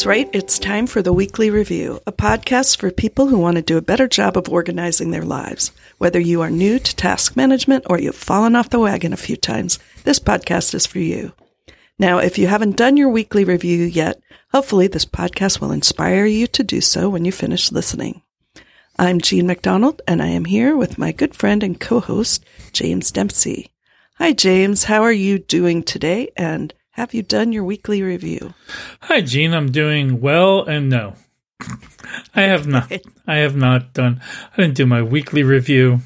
That's right, it's time for the Weekly Review, a podcast for people who want to do a better job of organizing their lives. Whether you are new to task management or you've fallen off the wagon a few times, this podcast is for you. Now, if you haven't done your weekly review yet, hopefully this podcast will inspire you to do so when you finish listening. I'm Jean McDonald, and I am here with my good friend and co-host, James Dempsey. Hi, James. How are you doing today? And have you done your weekly review? Hi, Jean. I'm doing well, and no, I have not. I have not done. I didn't do my weekly review.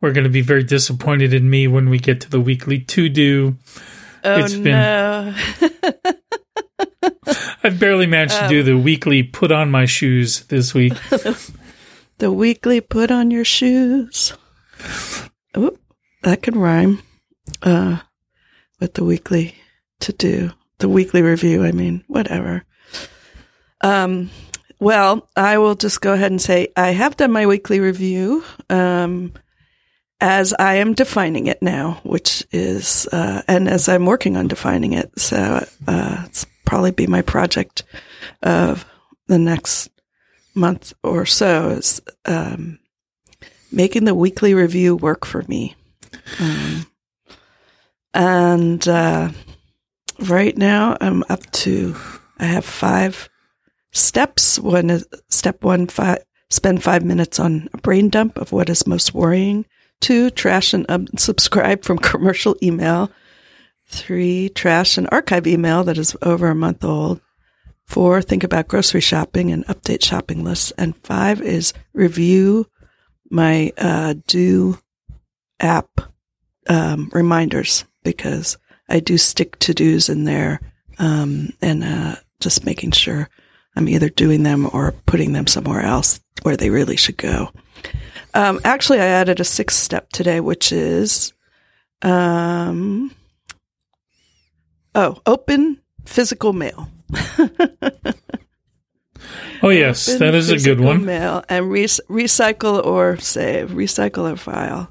We're going to be very disappointed in me when we get to the weekly to do. Oh it's been, no! I've barely managed um, to do the weekly put on my shoes this week. the weekly put on your shoes. Oh, that can rhyme. Uh, with the weekly to do the weekly review. I mean, whatever. Um, well, I will just go ahead and say I have done my weekly review. Um, as I am defining it now, which is, uh, and as I'm working on defining it. So, uh, it's probably be my project of the next month or so is, um, making the weekly review work for me. Um, and, uh, right now I'm up to, I have five steps. One is step one, five, spend five minutes on a brain dump of what is most worrying. Two, trash and unsubscribe from commercial email. Three, trash and archive email that is over a month old. Four, think about grocery shopping and update shopping lists. And five is review my uh, do app um, reminders because I do stick to dos in there, um, and uh, just making sure I'm either doing them or putting them somewhere else where they really should go. Um, actually, I added a sixth step today, which is, um, oh, open physical mail. oh yes, open that is a good one. Mail and re- recycle or save, recycle or file.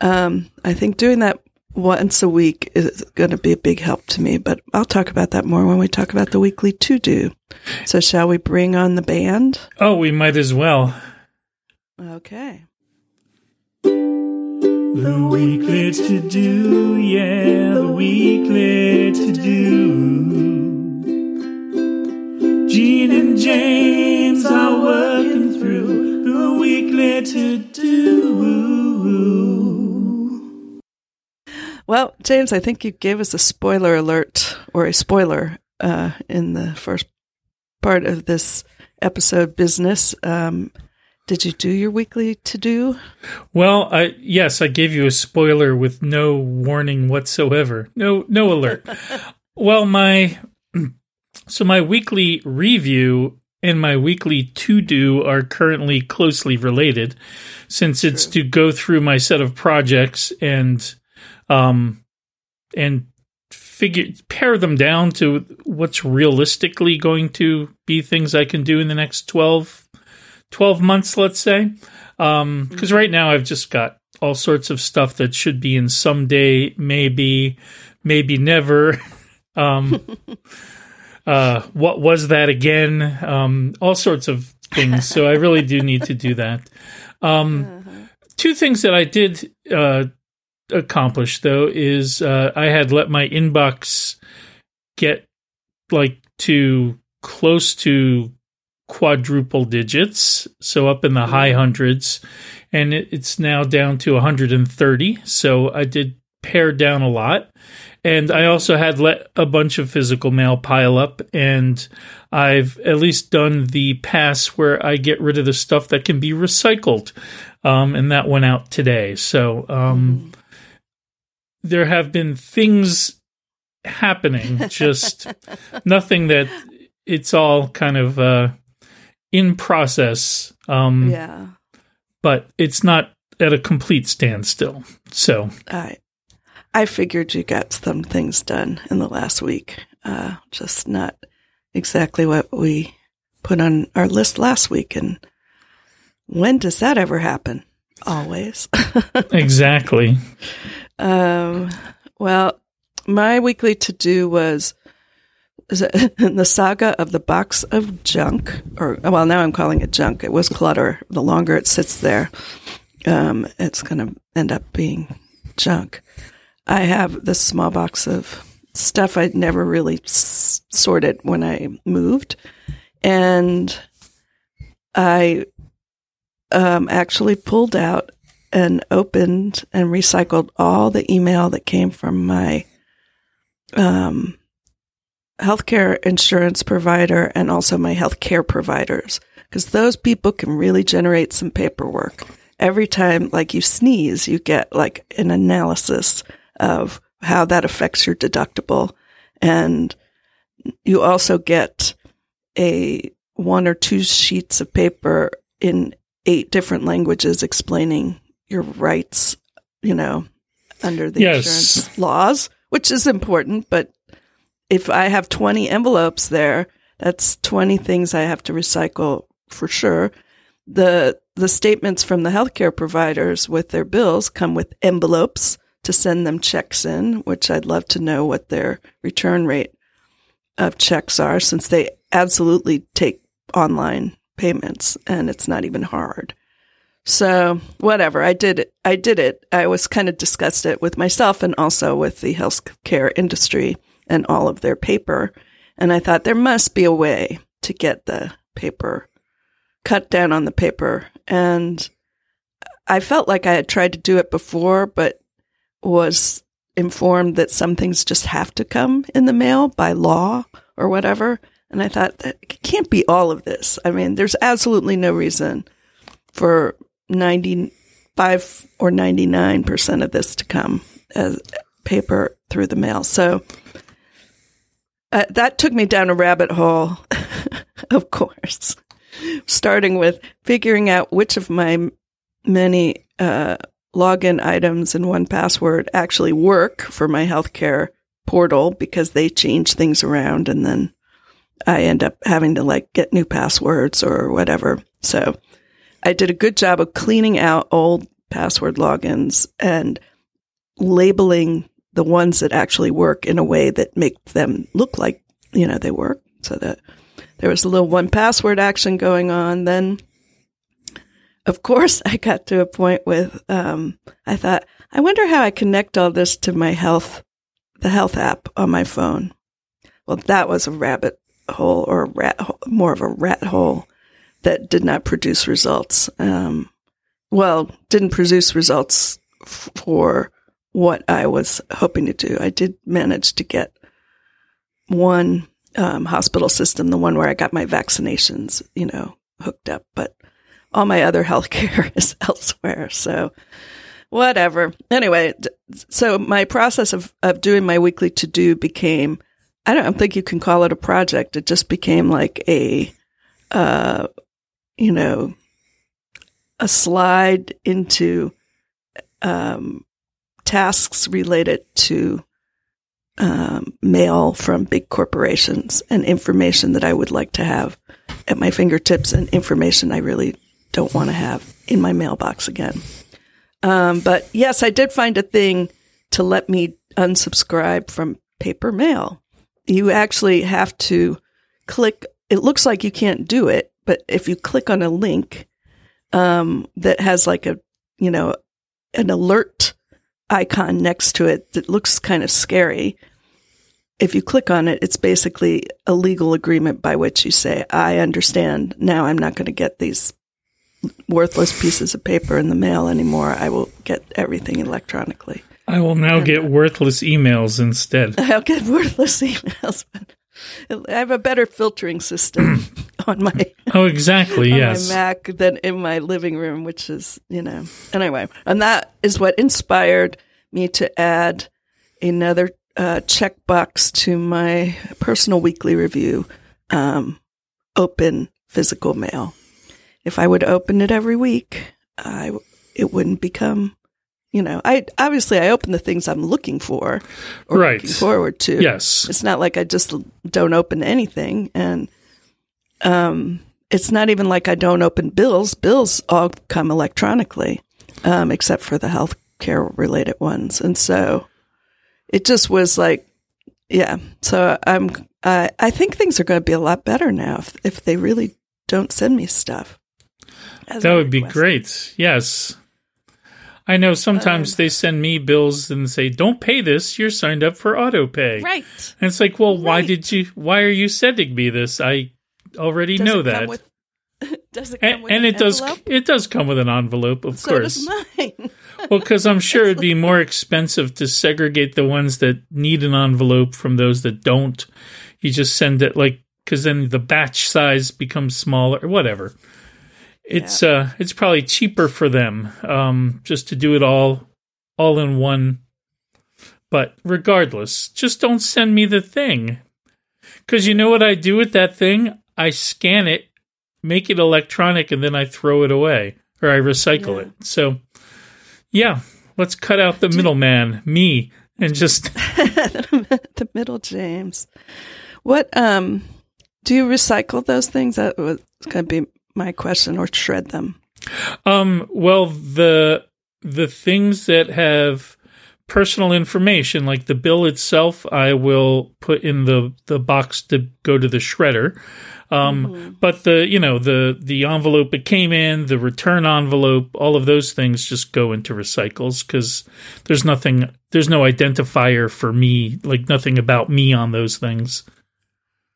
Um, I think doing that once a week is going to be a big help to me, but I'll talk about that more when we talk about the weekly to do. So, shall we bring on the band? Oh, we might as well. Okay. The weekly to do, yeah, the weekly to do. Jean and James are working through the weekly to do. Well, James, I think you gave us a spoiler alert or a spoiler uh, in the first part of this episode business. Um, did you do your weekly to do? Well, I, yes, I gave you a spoiler with no warning whatsoever. No, no alert. well, my so my weekly review and my weekly to do are currently closely related, since it's True. to go through my set of projects and um, and figure pair them down to what's realistically going to be things I can do in the next 12, 12 months, let's say. Because um, mm-hmm. right now I've just got all sorts of stuff that should be in someday, maybe, maybe never. um, uh, what was that again? Um, all sorts of things. So I really do need to do that. Um, uh-huh. Two things that I did uh, accomplished though is uh, I had let my inbox get like to close to quadruple digits, so up in the high hundreds, and it, it's now down to 130. So I did pare down a lot. And I also had let a bunch of physical mail pile up, and I've at least done the pass where I get rid of the stuff that can be recycled. Um, and that went out today. So um, mm there have been things happening, just nothing that it's all kind of uh, in process. Um, yeah. But it's not at a complete standstill. So I, I figured you got some things done in the last week. Uh, just not exactly what we put on our list last week. And when does that ever happen? Always. exactly. Um, well, my weekly to do was the saga of the box of junk, or well, now I'm calling it junk. It was clutter. The longer it sits there, um, it's going to end up being junk. I have this small box of stuff I'd never really s- sorted when I moved, and I um, actually pulled out and opened and recycled all the email that came from my um, healthcare insurance provider and also my healthcare providers because those people can really generate some paperwork. Every time, like you sneeze, you get like an analysis of how that affects your deductible. And you also get a one or two sheets of paper in eight different languages explaining your rights, you know, under the Yes. insurance laws, which is important. But if I have 20 envelopes there, that's 20 things I have to recycle for sure. The, the statements from the healthcare providers with their bills come with envelopes to send them checks in, which I'd love to know what their return rate of checks are since they absolutely take online payments and it's not even hard. So whatever, I did it. I did it. I was kind of disgusted with myself and also with the healthcare industry and all of their paper. And I thought there must be a way to get the paper cut down on the paper. And I felt like I had tried to do it before, but was informed that some things just have to come in the mail by law or whatever. And I thought that can't be all of this. I mean, there's absolutely no reason for 95 or 99% of this to come as paper through the mail. So uh, that took me down a rabbit hole, of course, starting with figuring out which of my many uh, login items and 1Password actually work for my healthcare portal because they change things around and then I end up having to like get new passwords or whatever. So I did a good job of cleaning out old password logins and labeling the ones that actually work in a way that make them look like, you know, they work so that there was a little 1Password action going on. Then of course, I got to a point with, um, I thought, I wonder how I connect all this to my health, the health app on my phone. Well, that was a rabbit hole or a rat, hole, more of a rat hole that did not produce results. Um, well, didn't produce results f- for what I was hoping to do. I did manage to get one um, hospital system, the one where I got my vaccinations, you know, hooked up, but all my other healthcare is elsewhere. So whatever. Anyway, so my process of, of doing my weekly to do became, I don't think you can call it a project. It just became like a, uh, you know, a slide into, um, tasks related to, um, mail from big corporations and information that I would like to have at my fingertips and information I really don't want to have in my mailbox again. Um, but yes, I did find a thing to let me unsubscribe from paper mail. You actually have to click. It looks like you can't do it, but if you click on a link um, that has like a, you know, an alert icon next to it that looks kind of scary. If you click on it, it's basically a legal agreement by which you say, I understand now I'm not going to get these worthless pieces of paper in the mail anymore. I will get everything electronically. I will now get worthless emails instead. I'll get worthless emails, but I have a better filtering system on my Oh, exactly. on Yes. my Mac than in my living room, which is, you know, anyway. And that is what inspired me to add another uh, checkbox to my personal weekly review um, open physical mail. If I would open it every week, I, it wouldn't become, you know, I obviously I open the things I'm looking for or Right. looking forward to. Yes. It's not like I just don't open anything. And um, it's not even like I don't open bills. Bills all come electronically, um, except for the healthcare related ones. And so it just was like yeah. So I'm. I I think things are going to be a lot better now if if they really don't send me stuff. That would be great. Yes. I know sometimes Um, they send me bills and say, "Don't pay this. You're signed up for auto pay." Right. And it's like, "Well, why did you why are you sending me this? I already Does know that." with- does it come and with and an it does it does come with an envelope, of So course. does mine. Well, because I'm sure it'd be more expensive to segregate the ones that need an envelope from those that don't. You just send it like because then the batch size becomes smaller, or whatever. It's uh, it's probably cheaper for them um, just to do it all, all in one. But regardless, just don't send me the thing, because you know what I do with that thing? I scan it, make it electronic, and then I throw it away or I recycle Yeah. it. So yeah, let's cut out the middleman, me, and just the middle James. What um do you recycle those things? That was going to be my question, or shred them. um. Well, the the things that have personal information, like the bill itself, I will put in the the box to go to the shredder. Um, but the you know the the envelope it came in, the return envelope, all of those things just go into recycles because there's nothing, there's no identifier for me, like nothing about me on those things.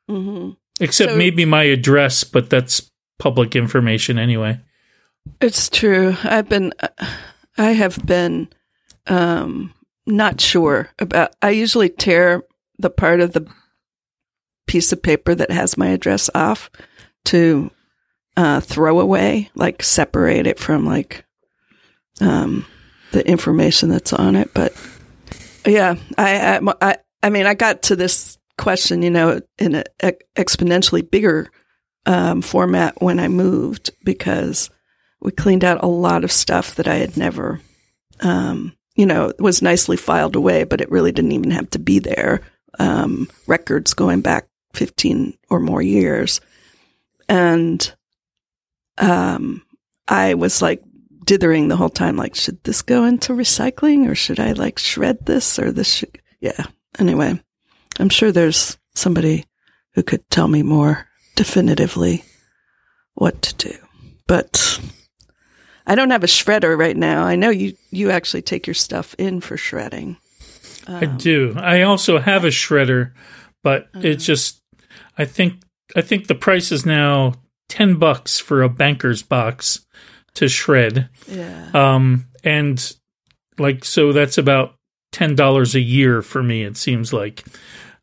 hmm Except So- maybe my address, but that's public information anyway. It's true. I've been, I have been, um, not sure about. I usually tear the part of the piece of paper that has my address off to uh, throw away, like separate it from like um, the information that's on it. But yeah, I, I, I, I mean, I got to this question, you know, in an exponentially bigger um, format when I moved because we cleaned out a lot of stuff that I had never, um, you know, was nicely filed away, but it really didn't even have to be there. Um, records going back 15 or more years. And um, I was like dithering the whole time, like, should this go into recycling or should I like shred this or this should, yeah. Anyway, I'm sure there's somebody who could tell me more definitively what to do. But I don't have a shredder right now. I know you, you actually take your stuff in for shredding. I do. I also have a shredder, but Uh-huh. it just I think I think the price is now 10 bucks for a banker's box to shred. Yeah. Um and like so that's about $10 a year for me it seems like.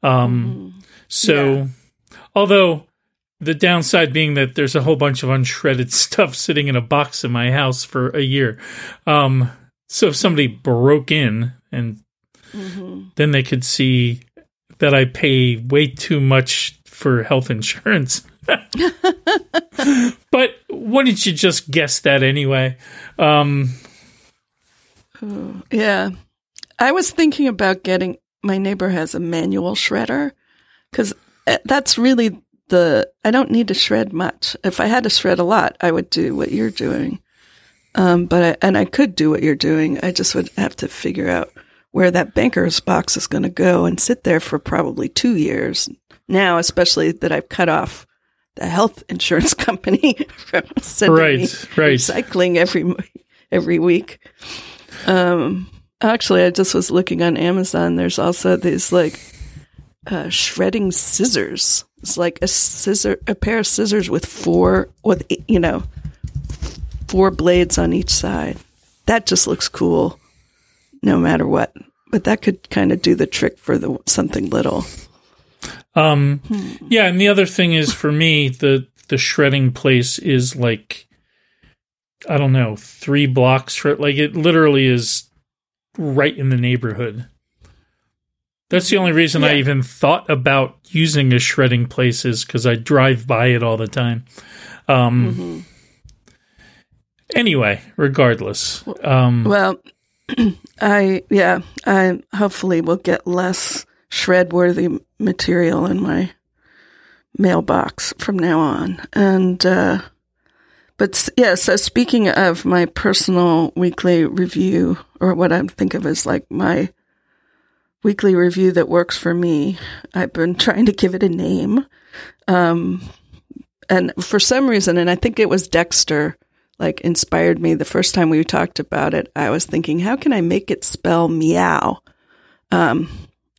Um Mhm. so although the downside being that there's a whole bunch of unshredded stuff sitting in a box in my house for a year. Um so if somebody broke in and Mhm. then they could see that I pay way too much for health insurance. but wouldn't you just guess that anyway? Um, Yeah. I was thinking about getting my neighbor has a manual shredder because that's really the I don't need to shred much. If I had to shred a lot, I would do what you're doing. Um, but I, and I could do what you're doing. I just would have to figure out where that banker's box is going to go and sit there for probably two years now, especially that I've cut off the health insurance company from sending me Right, right. recycling every every week. Um, actually, I just was looking on Amazon. There's also these like uh, shredding scissors. It's like a scissor, a pair of scissors with four, with you know, four blades on each side. That just looks cool, no matter what. But that could kind of do the trick for the something little. um, yeah, and the other thing is for me, the the shredding place is like I don't know, three blocks for like it literally is right in the neighborhood. That's the only reason I even thought about using a shredding place is because I drive by it all the time. Um, Anyway, regardless, um, Well, I yeah, I hopefully will get less shred worthy material in my mailbox from now on. And uh but yeah, so speaking of my personal weekly review or what I think of as like my weekly review that works for me. I've been trying to give it a name. Um, and for some reason, and I think it was Dexter, like inspired me the first time we talked about it. I was thinking, how can I make it spell meow? Um,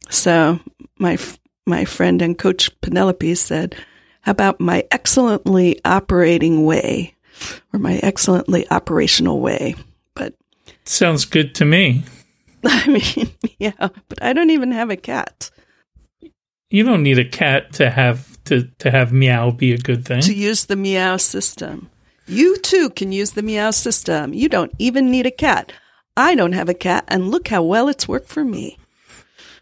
so my my friend and coach Penelope said, "How about my excellently operating way, or my excellently operational way?" But Sounds good to me. I mean, yeah, but I don't even have a cat You don't need a cat to have to to have meow be a good thing. to use the meow system. You too can use the meow system. You don't even need a cat. I don't have a cat, and look how well it's worked for me.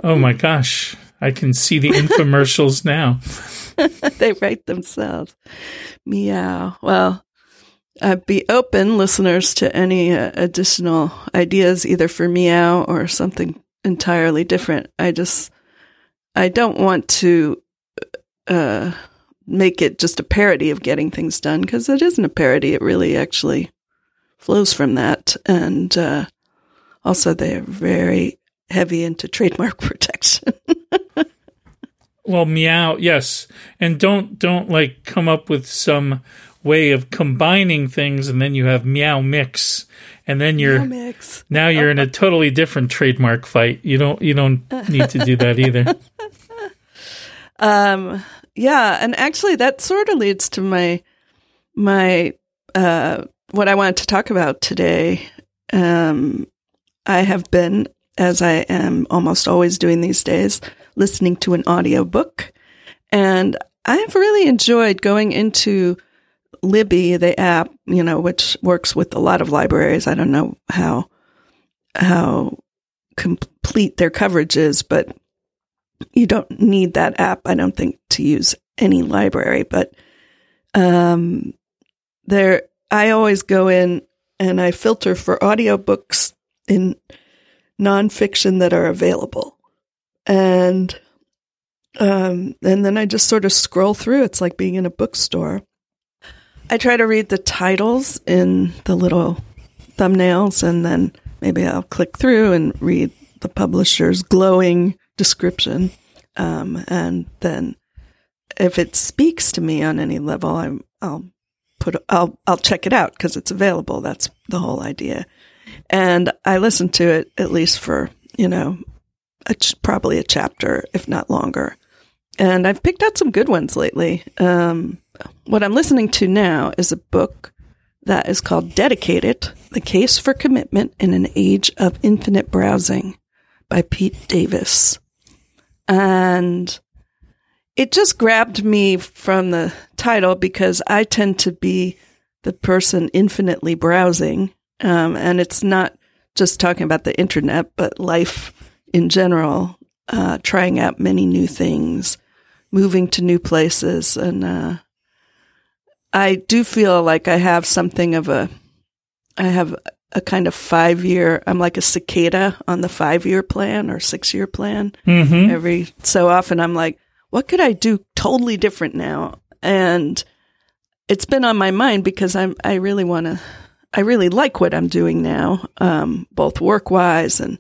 Oh my gosh. I can see the infomercials now. they write themselves. Meow. Well, uh, be open, listeners, to any uh, additional ideas, either for meow or something entirely different. I just, I don't want to uh, make it just a parody of getting things done because it isn't a parody. It really actually flows from that. And uh, also, they're very heavy into trademark protection. Well, meow, yes. And don't don't like come up with some way of combining things and then you have meow mix and then you're mix. now you're in a totally different trademark fight. You don't you don't need to do that either. Um, yeah, and actually, that sort of leads to my my uh, what I wanted to talk about today. Um, I have been, as I am almost always doing these days, listening to an audiobook, and I've really enjoyed going into Libby, the app, you know, which works with a lot of libraries. I don't know how how complete their coverage is, but you don't need that app, I don't think, to use any library. But um, there, I always go in and I filter for audiobooks in nonfiction that are available, and um, and then I just sort of scroll through. It's like being in a bookstore. I try to read the titles in the little thumbnails, and then maybe I'll click through and read the publisher's glowing description. Um, and then if it speaks to me on any level, I'm, I'll put, I'll, I'll check it out because it's available. That's the whole idea. And I listen to it at least for, you know, a ch- probably a chapter, if not longer. And I've picked out some good ones lately. Um, what I'm listening to now is a book that is called Dedicated The Case for Commitment in an Age of Infinite Browsing by Pete Davis. And it just grabbed me from the title because I tend to be the person infinitely browsing. Um, and it's not just talking about the internet, but life in general, uh, trying out many new things, moving to new places. And uh, I do feel like I have something of a, I have a kind of five year, I'm like a cicada on the five year plan or six year plan. hmm Every so often, I'm like, what could I do totally different now? And it's been on my mind because I'm, I really want to, I really like what I'm doing now, um, both work wise and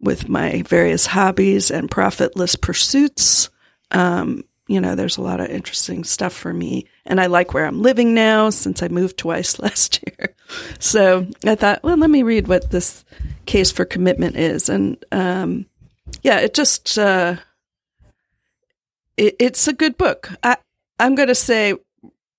with my various hobbies and profitless pursuits. Um, you know, there's a lot of interesting stuff for me. And I like where I'm living now since I moved twice last year. So I thought, well, let me read what this case for commitment is. And, um, yeah, it just, uh, it, it's a good book. I, I'm going to say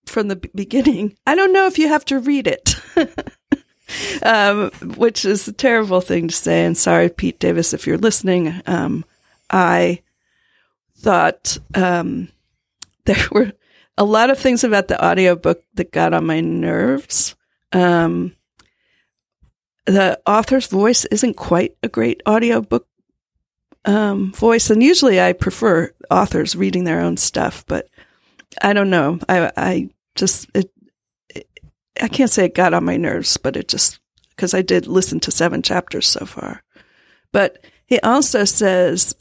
from the beginning, I don't know if you have to read it. um, which is a terrible thing to say. And sorry, Pete Davis, if you're listening. Um, I thought um, there were a lot of things about the audiobook that got on my nerves. Um, the author's voice isn't quite a great audiobook um, voice, and usually I prefer authors reading their own stuff, but I don't know. I I just it, it I can't say it got on my nerves, but it just because I did listen to seven chapters so far. But he also says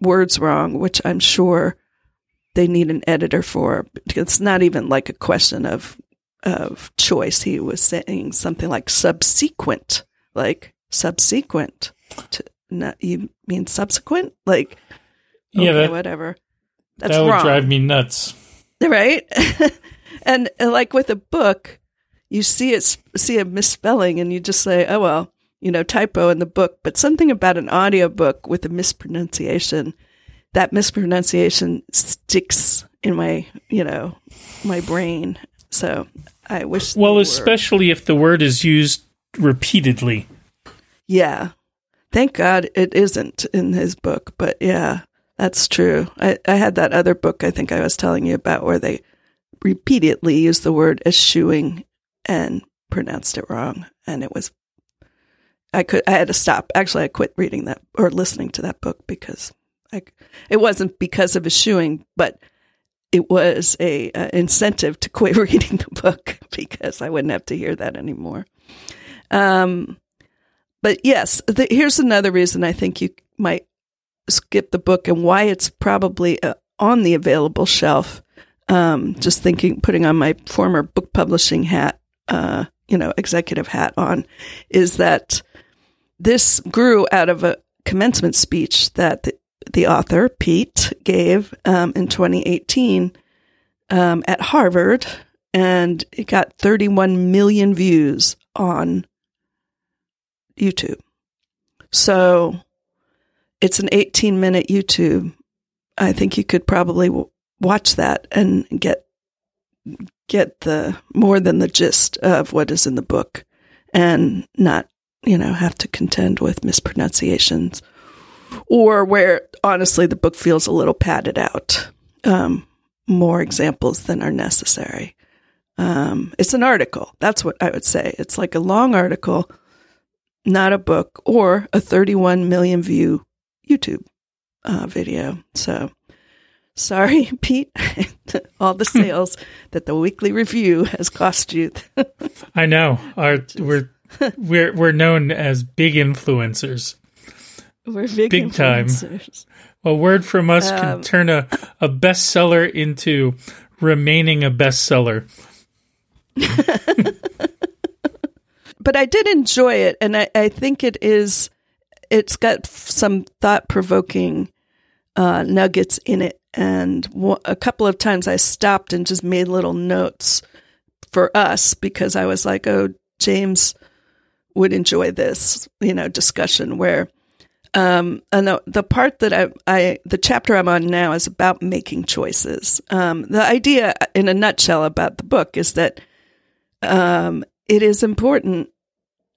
words wrong, which I'm sure they need an editor for. It's not even like a question of of choice. He was saying something like subsequent, like subsequent to no, you mean subsequent? Like, Yeah, that- whatever. That's that would wrong, drive me nuts. right? and uh, like with a book, you see it see a misspelling, and you just say, "Oh well, you know, typo in the book." But something about an audiobook with a mispronunciation, that mispronunciation sticks in my, you know, my brain. So I wish. Well, were- especially if the word is used repeatedly. Yeah. Thank God it isn't in his book, but yeah, that's true. I, I had that other book I think I was telling you about where they repeatedly used the word eschewing and pronounced it wrong. And it was, I could, I had to stop. Actually, I quit reading that or listening to that book because It wasn't because of eschewing, but it was a, uh incentive to quit reading the book because I wouldn't have to hear that anymore. Um, but yes, the, here's another reason I think you might skip the book and why it's probably uh, on the available shelf. Um, just thinking, putting on my former book publishing hat, uh, you know, executive hat on, is that this grew out of a commencement speech that the, the author, Pete, gave um, in 2018 um, at Harvard, and it got 31 million views on YouTube. So it's an 18 minute YouTube. I think you could probably w- watch that and get get the more than the gist of what is in the book and not, you know, have to contend with mispronunciations or where honestly the book feels a little padded out. Um, more examples than are necessary. Um, it's an article. That's what I would say. It's like a long article not a book or a 31 million view YouTube uh, video. So sorry, Pete, all the sales that the weekly review has cost you. I know. Our we're we're we're known as big influencers. We're big, Big time. A word from us Um, can turn a, a bestseller into remaining a bestseller. but I did enjoy it, and I, I think it is. It's got some thought provoking uh, nuggets in it, and w- a couple of times I stopped and just made little notes for us because I was like, "Oh, James would enjoy this," you know, discussion where. Um, and the, the part that I, I, the chapter I'm on now is about making choices. Um, the idea in a nutshell about the book is that, um, it is important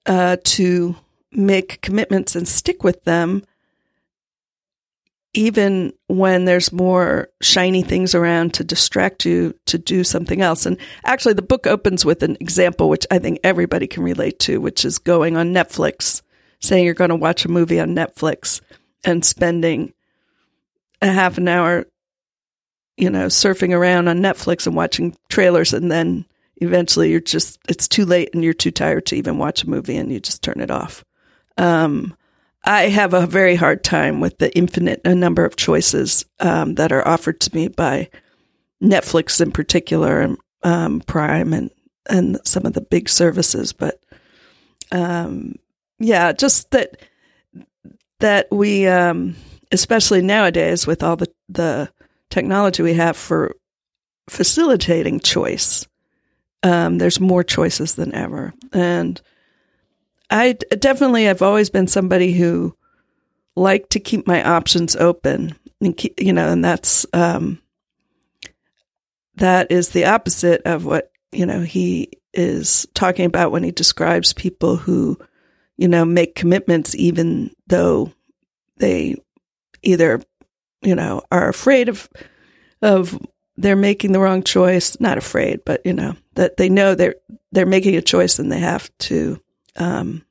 uh, to make commitments and stick with them, even when there's more shiny things around to distract you to do something else. And actually, the book opens with an example which I think everybody can relate to, which is going on Netflix, saying you're going to watch a movie on Netflix and spending a half an hour, you know, surfing around on Netflix and watching trailers and then eventually you're just it's too late and you're too tired to even watch a movie and you just turn it off. Um, i have a very hard time with the infinite a number of choices um, that are offered to me by netflix in particular and um, prime and and some of the big services but um, yeah just that that we um, especially nowadays with all the the technology we have for facilitating choice um, there's more choices than ever. And I definitely—I've always been somebody who liked to keep my options open and keep, you know, and that's, um, that is the opposite of what, you know, he is talking about when he describes people who, you know, make commitments even though they either, you know, are afraid of, of they're making the wrong choice, not afraid, but you know, that they know they're they're making a choice and they have to um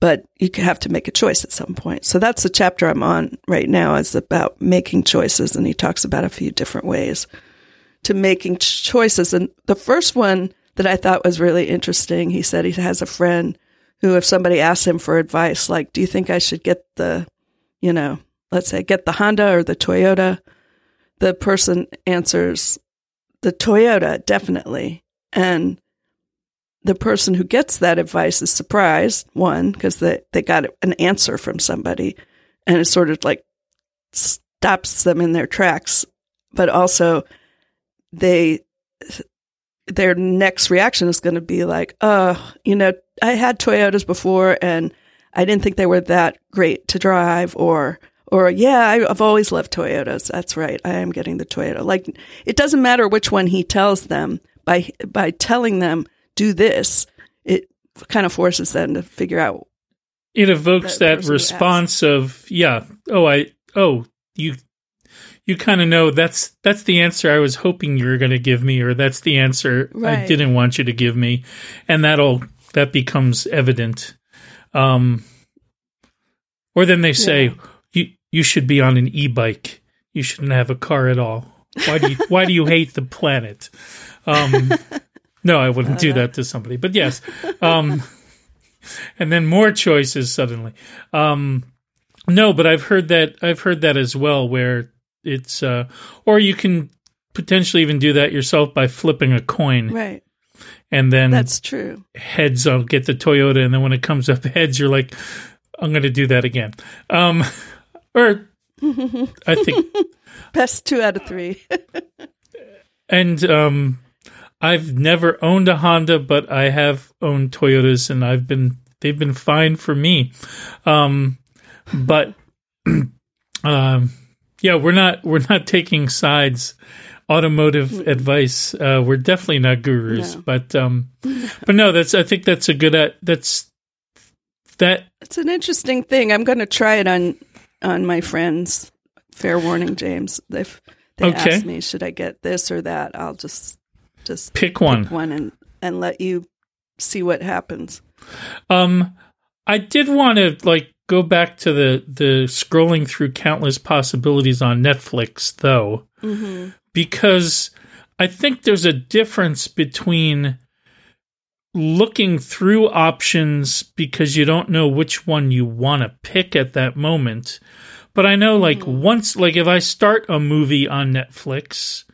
but you have to make a choice at some point. So that's the chapter I'm on right now is about making choices and he talks about a few different ways to making choices and the first one that I thought was really interesting, he said he has a friend who if somebody asks him for advice like do you think I should get the you know, let's say get the Honda or the Toyota, the person answers the Toyota, definitely. And the person who gets that advice is surprised, one, because they, they got an answer from somebody and it sort of like stops them in their tracks. But also, they, their next reaction is going to be like, oh, you know, I had Toyotas before and I didn't think they were that great to drive or, or yeah, I, I've always loved Toyotas. That's right. I am getting the Toyota. Like it doesn't matter which one he tells them by, by telling them do this, it kind of forces them to figure out. It evokes That that, response of, yeah, oh, I, oh, you, you kind of know that's that's the answer I was hoping you were going to give me, or that's the answer I didn't want you to give me, and that'll that becomes evident. Um, or then they say Yeah. you you should be on an e-bike. You shouldn't have a car at all. Why do you why do you hate the planet? Um, no, I wouldn't do that to somebody. But yes, um, and then more choices suddenly. Um, no, but I've heard that I've heard that as well, where it's uh, or you can potentially even do that yourself by flipping a coin, Right. and then That's true. heads I'll get the Toyota, and then when it comes up heads, you're like, I'm going to do that again. Um, or I think, Best two out of three. and um, I've never owned a Honda, but I have owned Toyotas, and I've been they've been fine for me. Um, but um, yeah, we're not we're not taking sides. Automotive advice. Uh, we're definitely not gurus, No. but um, but no, that's I think that's a good. Uh, that's that It's an interesting thing. I'm going to try it on on my friends. Fair warning, James. If they Okay. ask me, should I get this or that, I'll just just pick one. pick one and and let you see what happens. Um, I did want to like go back to the the scrolling through countless possibilities on Netflix though, Mm-hmm. because I think there's a difference between looking through options because you don't know which one you want to pick at that moment. But I know like once like if I start a movie on Netflix,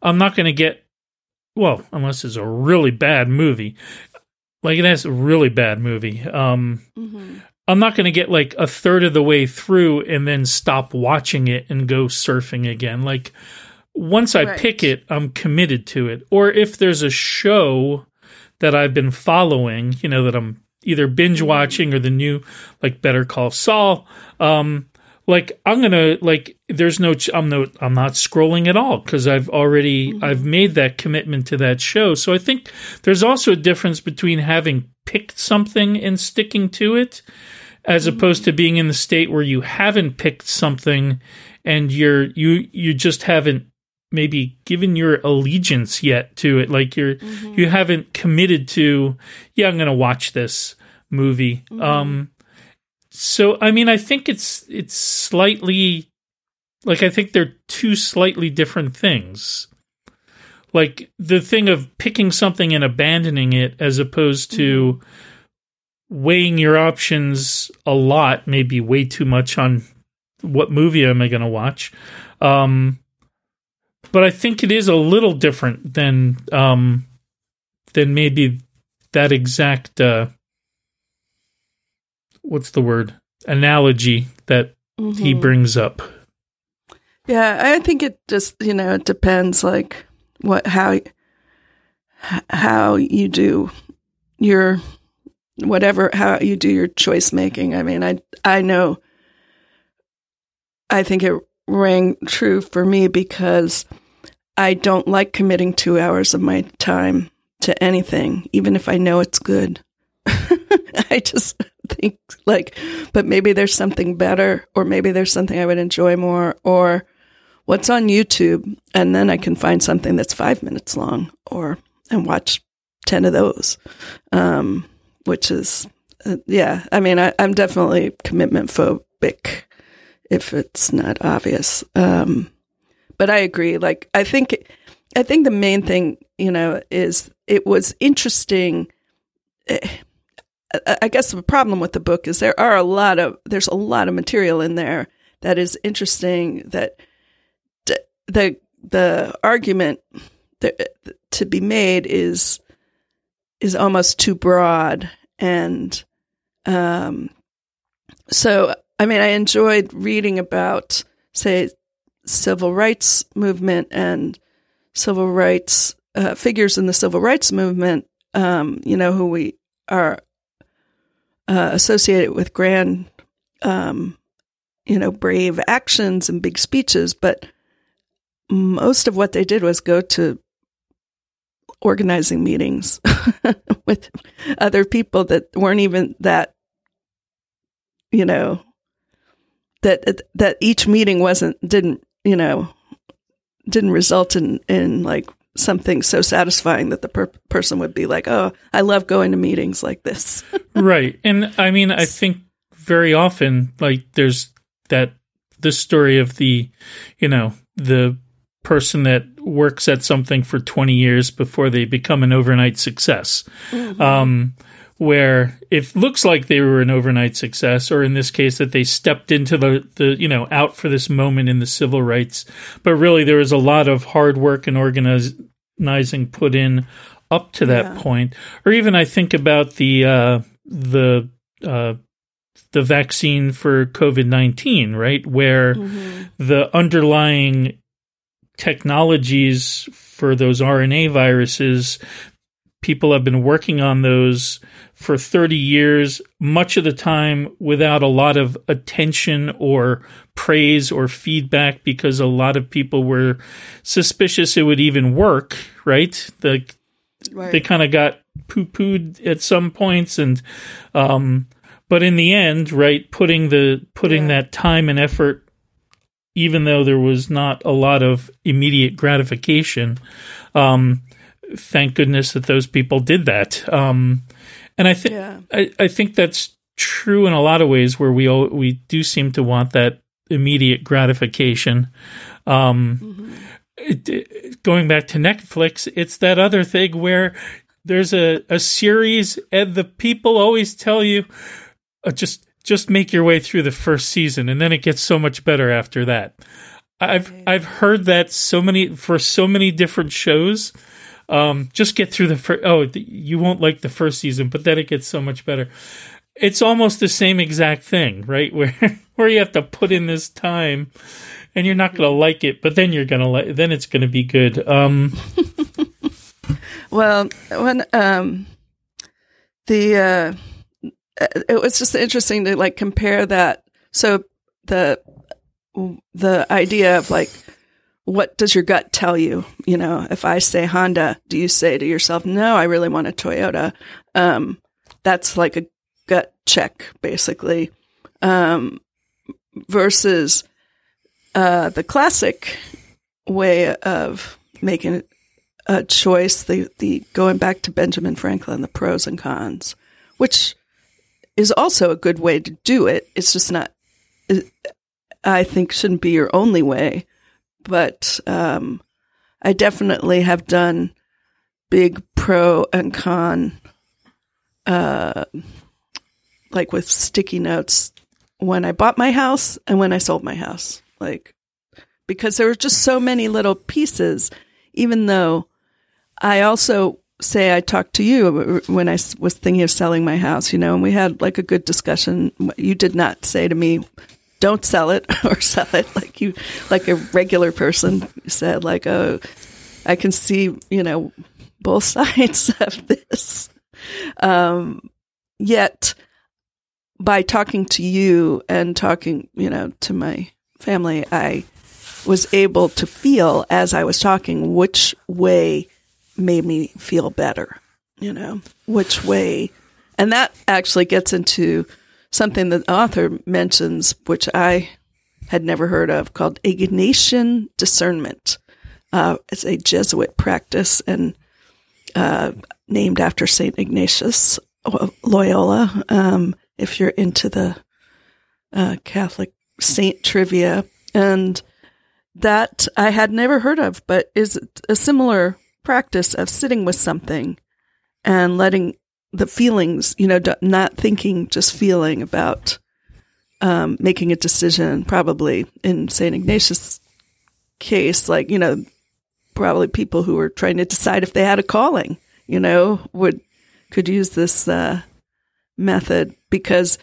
I'm not going to get well, unless it's a really bad movie. Like it has a really bad movie. Um Mm-hmm. I'm not going to get like a third of the way through and then stop watching it and go surfing again. Like once I Right. pick it, I'm committed to it. Or if there's a show that I've been following, you know, that I'm either binge watching or the new like Better Call Saul, um like I'm going to like there's no ch- I'm no I'm not scrolling at all cuz I've already I've made that commitment to that show. So I think there's also a difference between having picked something and sticking to it as opposed to being in the state where you haven't picked something and you're you you just haven't maybe given your allegiance yet to it. Like you're mm-hmm. you haven't committed to yeah I'm going to watch this movie. Mm-hmm. Um so I mean I think it's it's slightly like I think they're two slightly different things. Like the thing of picking something and abandoning it as opposed to mm-hmm. Weighing your options a lot, maybe way too much on what movie am I going to watch. Um, but I think it is a little different than um, than maybe that exact uh, what's the word analogy that he Mhm. brings up. Yeah, I think it just you know it depends like what how how you do your whatever how you do your choice making. I mean, I I know I think it rang true for me because I don't like committing 2 hours of my time to anything even if I know it's good. I just think like but maybe there's something better or maybe there's something I would enjoy more or what's on YouTube and then I can find something that's 5 minutes long or and watch 10 of those um which is uh, yeah I mean I, I'm definitely commitment phobic if it's not obvious um but I agree like I think I think the main thing you know is it was interesting eh, I guess the problem with the book is there are a lot of there's a lot of material in there that is interesting. That the the argument to be made is is almost too broad. And um so I mean I enjoyed reading about say civil rights movement and civil rights uh, figures in the civil rights movement um you know who we are uh, associated with grand um you know brave actions and big speeches. But most of what they did was go to organizing meetings with other people that weren't even that you know that that each meeting wasn't didn't you know didn't result in in like something so satisfying that the per- person would be like oh i love going to meetings like this right. And I mean, I think very often, like, there's that the story of the, you know, the person that works at something for 20 years before they become an overnight success. Um, where it looks like they were an overnight success, or in this case, that they stepped into the, the, you know, out for this moment in the civil rights. But really, there was a lot of hard work and organizing put in up to that Yeah. point. Or even I think about the, uh, the, uh, the vaccine for COVID 19, right? Where the underlying technologies for those RNA viruses, people have been working on those for 30 years, much of the time without a lot of attention or praise or feedback because a lot of people were suspicious it would even work, right? The right they kind of got poo pooed at some points and um but in the end right putting the putting Yeah. that time and effort even though there was not a lot of immediate gratification um thank goodness that those people did that. Um and i think yeah. I, I think that's true in a lot of ways where we all, we do seem to want that immediate gratification. Um it, it- going back to Netflix, it's that other thing where there's a, a series and the people always tell you uh, just just make your way through the first season and then it gets so much better after that. I've I've heard that so many for so many different shows. Um, just get through the first. Oh, you won't like the first season, but then it gets so much better. It's almost the same exact thing, right? Where where you have to put in this time, and you're not going to like it, but then you're going to like. Then it's going to be good. Um, Well, when um, the uh, it was just interesting to like compare that. So the the idea of like what does your gut tell you? You know, if I say Honda, do you say to yourself, "No, I really want a Toyota"? Um, that's like a gut check, basically. Um, versus uh, the classic way of making a choice, the the going back to Benjamin Franklin, the pros and cons, which is also a good way to do it. It's just not, I think, shouldn't be your only way. But um, I definitely have done big pro and con, uh, like with sticky notes when I bought my house and when I sold my house, like because there were just so many little pieces. Even though I also say I talked to you when I was thinking of selling my house, you know, and we had like a good discussion. You did not say to me, "Don't sell it" or "Sell it," like you, like a regular person said, like, "Oh, I can see, you know, both sides of this." Um, yet, by talking to you and talking, you know, to my family, I was able to feel as I was talking which way made me feel better, you know, which way. And that actually gets into something the author mentions, which I had never heard of, called Ignatian discernment. Uh, it's a Jesuit practice and uh, named after St. Ignatius Loyola. Um, if you're into the uh, Catholic saint trivia. And that I had never heard of, but is a similar practice of sitting with something and letting the feelings, you know, not thinking, just feeling about um, making a decision. Probably in St. Ignatius' case, like, you know, probably people who were trying to decide if they had a calling, you know, would could use this uh, method because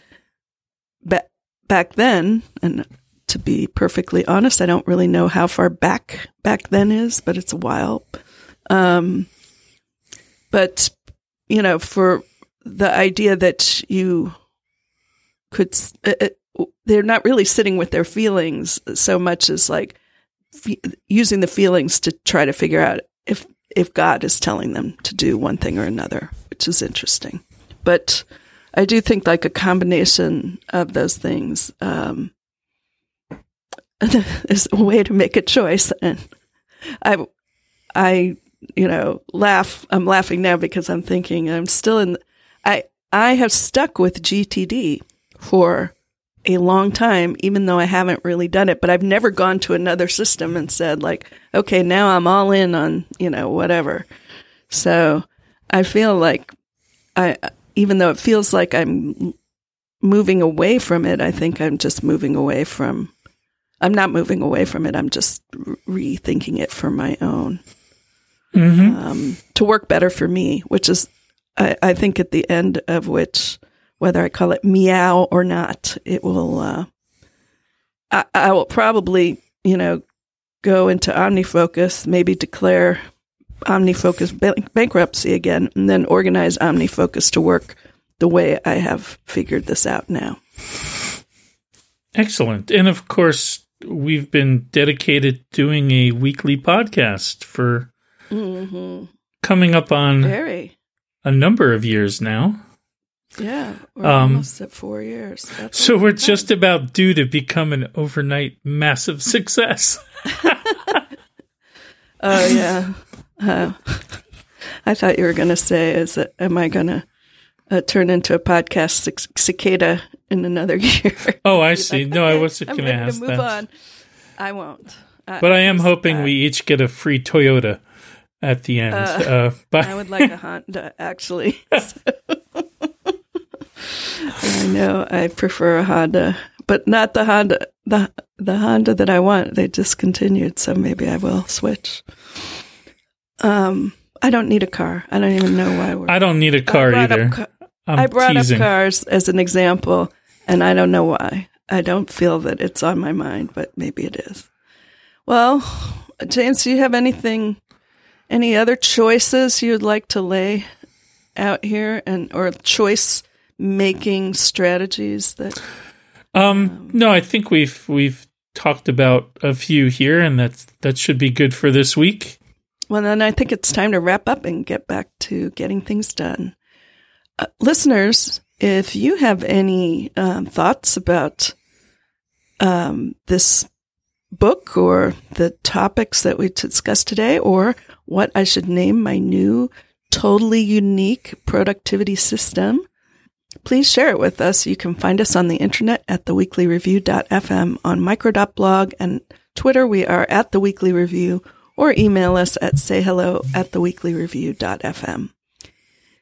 ba- back then, and to be perfectly honest, I don't really know how far back back then is, but it's a while. Um, but you know, for the idea that you could, uh, uh, they're not really sitting with their feelings so much as like fe- using the feelings to try to figure out if if God is telling them to do one thing or another, which is interesting. But I do think like a combination of those things um, is a way to make a choice. And I, I, you know, laugh. I'm laughing now because I'm thinking I'm still in. I I have stuck with GTD for a long time, even though I haven't really done it. But I've never gone to another system and said like, okay, now I'm all in on you know whatever. So I feel like I, even though it feels like I'm moving away from it, I think I'm just moving away from. I'm not moving away from it. I'm just re- rethinking it for my own Mm-hmm. um, to work better for me, which is, I, I think, at the end of which, whether I call it meow or not, it will. Uh, I, I will probably, you know, go into OmniFocus, maybe declare OmniFocus bank- bankruptcy again, and then organize OmniFocus to work the way I have figured this out now. Excellent. And of course, we've been dedicated doing a weekly podcast for Mm-hmm. coming up on Very, a number of years now. yeah, we're Um, almost at four years. That's So we're time. just about due to become an overnight massive success. Oh yeah. Uh, I thought you were going to say, "Is it, am I going to uh, turn into a podcast cic- cicada in another year?" Oh, I see. No, I wasn't going to ask move that. on. I won't. I, But I am hoping I- we each get a free Toyota at the end. Uh, Uh, but I would like a Honda, actually. I know I prefer a Honda, but not the Honda the the Honda that I want. They discontinued, so maybe I will switch. Um, I don't need a car. I don't even know why we're. I don't need a car I either. ca- I brought teasing. up cars as an example, and I don't know why. I don't feel that it's on my mind, but maybe it is. Well, James, do you have anything, any other choices you'd like to lay out here, and or choice making strategies that? Um, no, I think we've we've talked about a few here, and that's that should be good for this week. Well, then I think it's time to wrap up and get back to getting things done. Uh, listeners, if you have any um, thoughts about um, this book or the topics that we discussed today, or what I should name my new totally unique productivity system, please share it with us. You can find us on the internet at theweeklyreview.fm, on micro.blog, and Twitter, we are at the Weekly Review, or email us at sayhello at theweeklyreview.fm.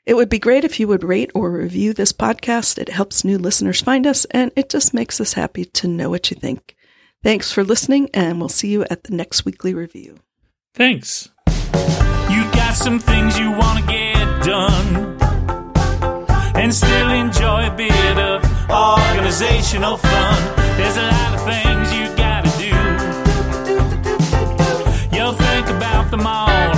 It would be great if you would rate or review this podcast. It helps new listeners find us, and it just makes us happy to know what you think. Thanks for listening, and we'll see you at the next weekly review. Thanks. You got some things you want to get done and still enjoy a bit of organizational fun. There's a lot of things you got to do. You'll think about them all